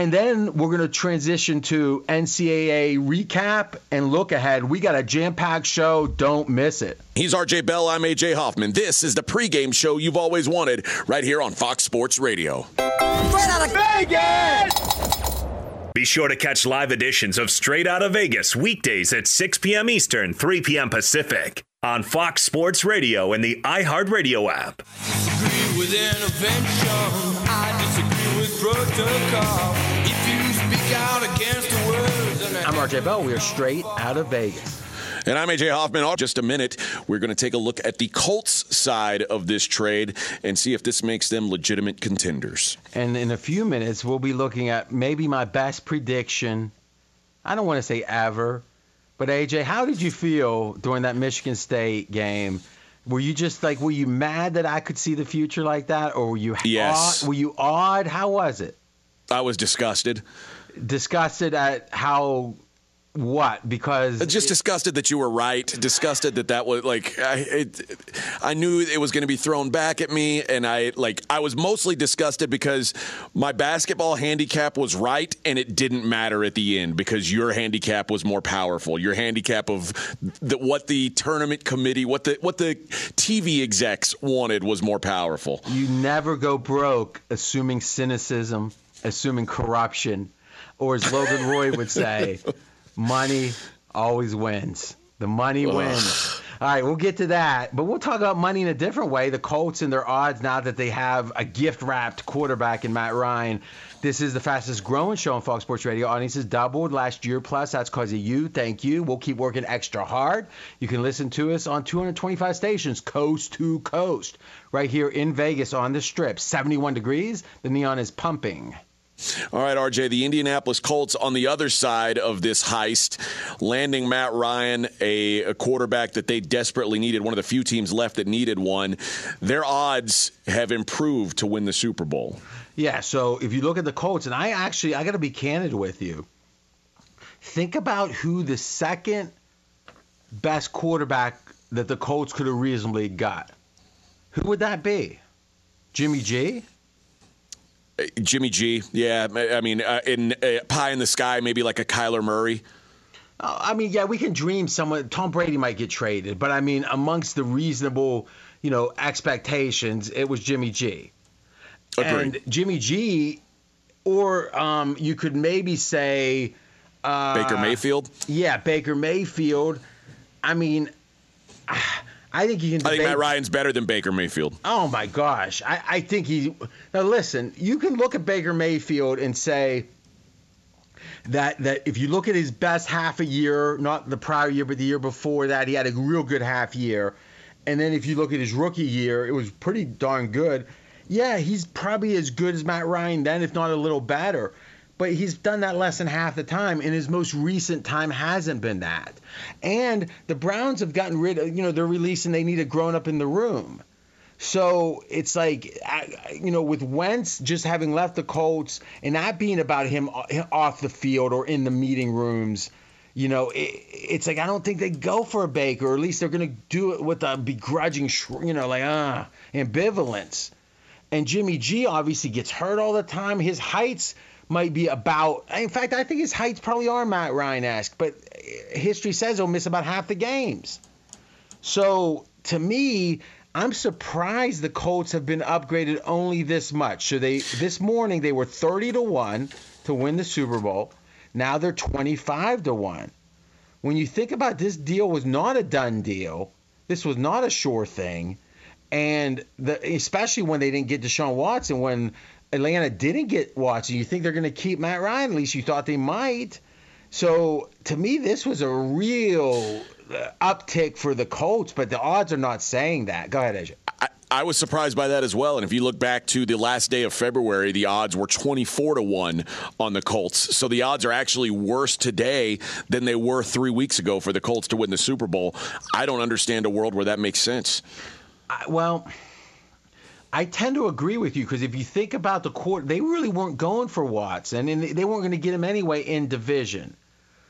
And then we're going to transition to NCAA recap and look ahead. We got a jam packed show. Don't miss it. He's RJ Bell. I'm AJ Hoffman. This is the pregame show you've always wanted right here on Fox Sports Radio. Straight out of Vegas! Be sure to catch live editions of Straight Out of Vegas weekdays at 6 p.m. Eastern, 3 p.m. Pacific on Fox Sports Radio and the iHeartRadio app. with intervention. I disagree with protocol. I'm RJ Bell. We are straight out of Vegas. And I'm AJ Hoffman. In just a minute, we're going to take a look at the Colts side of this trade and see if this makes them legitimate contenders. And in a few minutes, we'll be looking at maybe my best prediction. I don't want to say ever, but AJ, how did you feel during that Michigan State game? Were you just like, were you mad that I could see the future like that, or were you yes. Odd? Were you awed? How was it? I was disgusted. Disgusted at how what? Because uh, just it, disgusted that you were right. Disgusted that that was like I. It, I knew it was going to be thrown back at me, and I like I was mostly disgusted because my basketball handicap was right, and it didn't matter at the end because your handicap was more powerful. Your handicap of the, what the tournament committee, what the what the TV execs wanted was more powerful. You never go broke, assuming cynicism, assuming corruption, or as Logan Roy would say money always wins. The money wins. All right, we'll get to that, but we'll talk about money in a different way. The Colts and their odds now that they have a gift wrapped quarterback in Matt Ryan. This is the fastest growing show on Fox Sports Radio. Audiences doubled last year plus. That's because of you. Thank you. We'll keep working extra hard. You can listen to us on 225 stations, coast to coast, right here in Vegas on the strip. 71 degrees. The neon is pumping. All right, RJ, the Indianapolis Colts on the other side of this heist, landing Matt Ryan, a, a, quarterback that they desperately needed, one of the few teams left that needed one. Their odds have improved to win the Super Bowl. Yeah, so if you look at the Colts, and I actually, I got to be candid with you. Think about who the second best quarterback that the Colts could have reasonably got. Who would that be? Jimmy G? Jimmy G, yeah. I mean, uh, in uh, pie in the sky, maybe like a Kyler Murray. Uh, I mean, yeah, we can dream someone. Tom Brady might get traded, but I mean, amongst the reasonable, you know, expectations, it was Jimmy G. Agreed. And Jimmy G, or um, you could maybe say uh, Baker Mayfield. Yeah, Baker Mayfield. I mean. I think you can. Debate. I think Matt Ryan's better than Baker Mayfield. Oh my gosh, I, I think he. Now listen, you can look at Baker Mayfield and say that that if you look at his best half a year, not the prior year, but the year before that, he had a real good half year. And then if you look at his rookie year, it was pretty darn good. Yeah, he's probably as good as Matt Ryan then, if not a little better but he's done that less than half the time, and his most recent time hasn't been that. And the Browns have gotten rid of, you know, they're releasing they need a grown up in the room. So it's like, you know, with Wentz just having left the Colts and that being about him off the field or in the meeting rooms, you know, it, it's like I don't think they go for a Baker, or at least they're going to do it with a begrudging, you know, like ah, ambivalence. And Jimmy G obviously gets hurt all the time. His heights might be about. In fact, I think his heights probably are Matt Ryan esque, but history says he'll miss about half the games. So to me, I'm surprised the Colts have been upgraded only this much. So they this morning they were 30 to 1 to win the Super Bowl. Now they're 25 to 1. When you think about this deal was not a done deal. This was not a sure thing. And the, especially when they didn't get Deshaun Watson when Atlanta didn't get Watson. You think they're going to keep Matt Ryan? At least you thought they might. So to me, this was a real uh, uptick for the Colts, but the odds are not saying that. Go ahead, AJ. I, I was surprised by that as well. And if you look back to the last day of February, the odds were 24 to 1 on the Colts. So the odds are actually worse today than they were three weeks ago for the Colts to win the Super Bowl. I don't understand a world where that makes sense. I, well, I tend to agree with you because if you think about the court, they really weren't going for Watts, and they weren't going to get him anyway in division,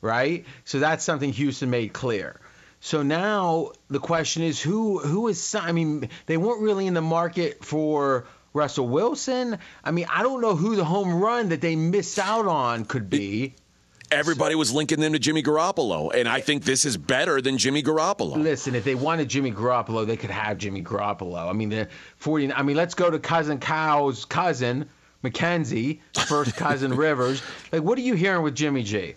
right? So that's something Houston made clear. So now the question is who who is I mean they weren't really in the market for Russell Wilson. I mean, I don't know who the home run that they missed out on could be. Everybody was linking them to Jimmy Garoppolo, and I think this is better than Jimmy Garoppolo. Listen, if they wanted Jimmy Garoppolo, they could have Jimmy Garoppolo. I mean, the 40. I mean, let's go to cousin Kyle's cousin McKenzie, first cousin Rivers. Like, what are you hearing with Jimmy G?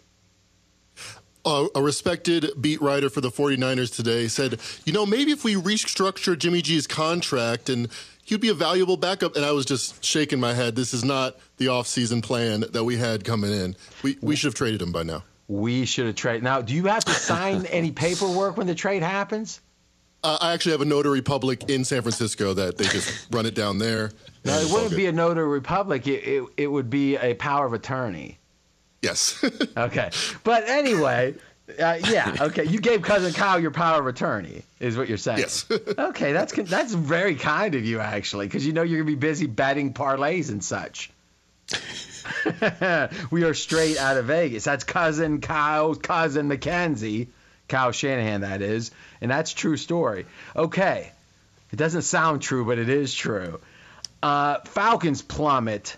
Uh, a respected beat writer for the 49ers today said, you know, maybe if we restructure Jimmy G's contract and he'd be a valuable backup. And I was just shaking my head. This is not the offseason plan that we had coming in. We, we should have traded him by now. We should have traded. Now, do you have to sign any paperwork when the trade happens? Uh, I actually have a notary public in San Francisco that they just run it down there. No, it wouldn't be a notary public. It, it, it would be a power of attorney. Yes. okay. But anyway, uh, yeah, okay. You gave cousin Kyle your power of attorney, is what you're saying. Yes. okay, that's that's very kind of you actually, because you know you're gonna be busy betting parlays and such. we are straight out of Vegas. That's cousin Kyle's cousin Mackenzie, Kyle Shanahan, that is, and that's true story. Okay, it doesn't sound true, but it is true. Uh, Falcons plummet.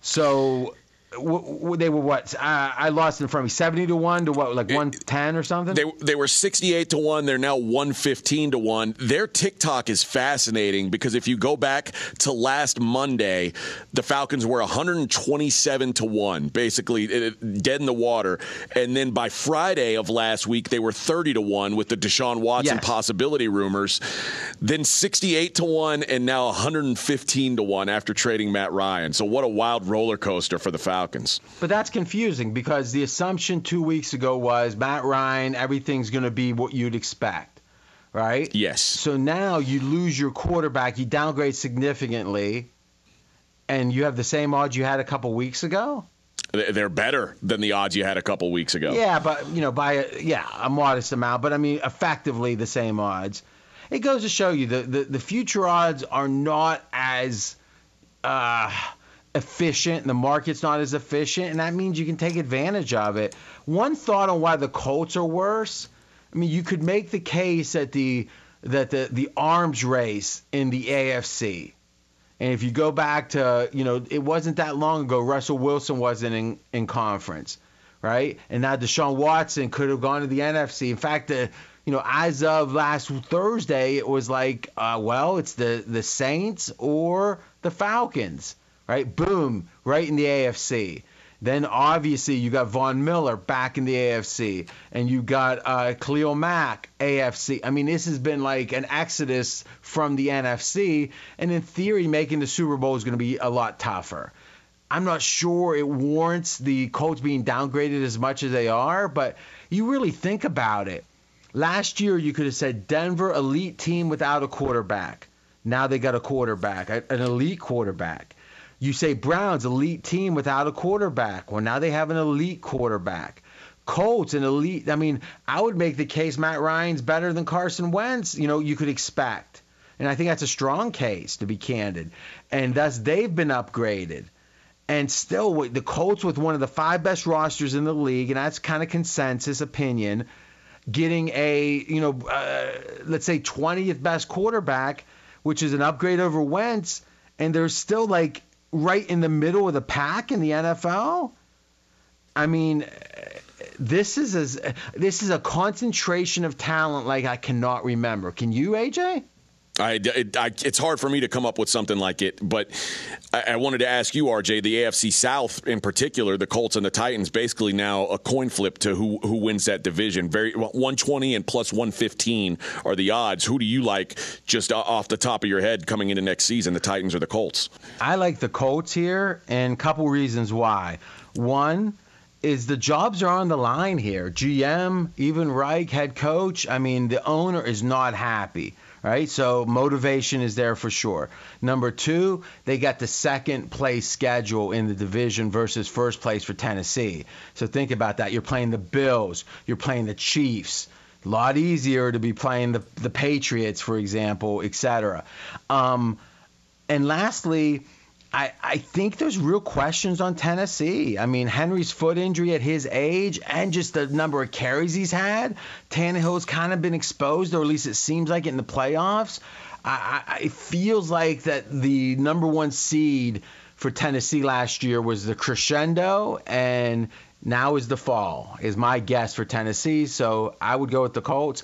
So w- they were what? Uh, I lost in front of me, seventy to one to what, like one ten or something. They they were sixty eight to one. They're now one fifteen to one. Their TikTok is fascinating because if you go back to last Monday, the Falcons were one hundred and twenty seven to one, basically dead in the water. And then by Friday of last week, they were thirty to one with the Deshaun Watson Yes. possibility rumors. Then sixty eight to one, and now one hundred and fifteen to one after trading Matt Ryan. So what a wild roller coaster for the Falcons. But that's confusing because the assumption two weeks ago was Matt Ryan, everything's going to be what you'd expect, right? Yes. So now you lose your quarterback, you downgrade significantly, and you have the same odds you had a couple weeks ago. They're better than the odds you had a couple weeks ago. Yeah, but you know, by a, yeah, a modest amount, but I mean, effectively the same odds. It goes to show you the the, the future odds are not as uh, efficient. And the market's not as efficient, and that means you can take advantage of it. One thought on why the Colts are worse. I mean, you could make the case that the that the the arms race in the AFC. And if you go back to, you know, it wasn't that long ago, Russell Wilson wasn't in, in conference, right? And now Deshaun Watson could have gone to the NFC. In fact, the, you know, as of last Thursday, it was like, uh, well, it's the, the Saints or the Falcons, right? Boom, right in the AFC. Then obviously you got Von Miller back in the AFC, and you got uh, Khalil Mack AFC. I mean, this has been like an exodus from the NFC, and in theory, making the Super Bowl is going to be a lot tougher. I'm not sure it warrants the Colts being downgraded as much as they are, but you really think about it. Last year, you could have said Denver elite team without a quarterback. Now they got a quarterback, an elite quarterback. You say Browns elite team without a quarterback. Well, now they have an elite quarterback. Colts an elite. I mean, I would make the case Matt Ryan's better than Carson Wentz. You know, you could expect, and I think that's a strong case to be candid. And thus they've been upgraded. And still, the Colts with one of the five best rosters in the league, and that's kind of consensus opinion, getting a you know uh, let's say 20th best quarterback, which is an upgrade over Wentz, and they're still like right in the middle of the pack in the NFL. I mean, this is as this is a concentration of talent like I cannot remember. Can you, AJ? I, it, I, it's hard for me to come up with something like it, but I, I wanted to ask you, RJ, the AFC South in particular, the Colts and the Titans, basically now a coin flip to who who wins that division. Very 120 and plus 115 are the odds. Who do you like, just off the top of your head, coming into next season, the Titans or the Colts? I like the Colts here, and a couple reasons why. One is the jobs are on the line here. GM, even Reich, head coach. I mean, the owner is not happy, right? So motivation is there for sure. Number two, they got the second place schedule in the division versus first place for Tennessee. So think about that. You're playing the Bills, you're playing the Chiefs. A lot easier to be playing the the Patriots, for example, etc. Um, and lastly, I, I think there's real questions on Tennessee. I mean, Henry's foot injury at his age and just the number of carries he's had. Tannehill's kind of been exposed, or at least it seems like in the playoffs. I, I, it feels like that the number one seed for Tennessee last year was the crescendo, and now is the fall, is my guess for Tennessee. So I would go with the Colts.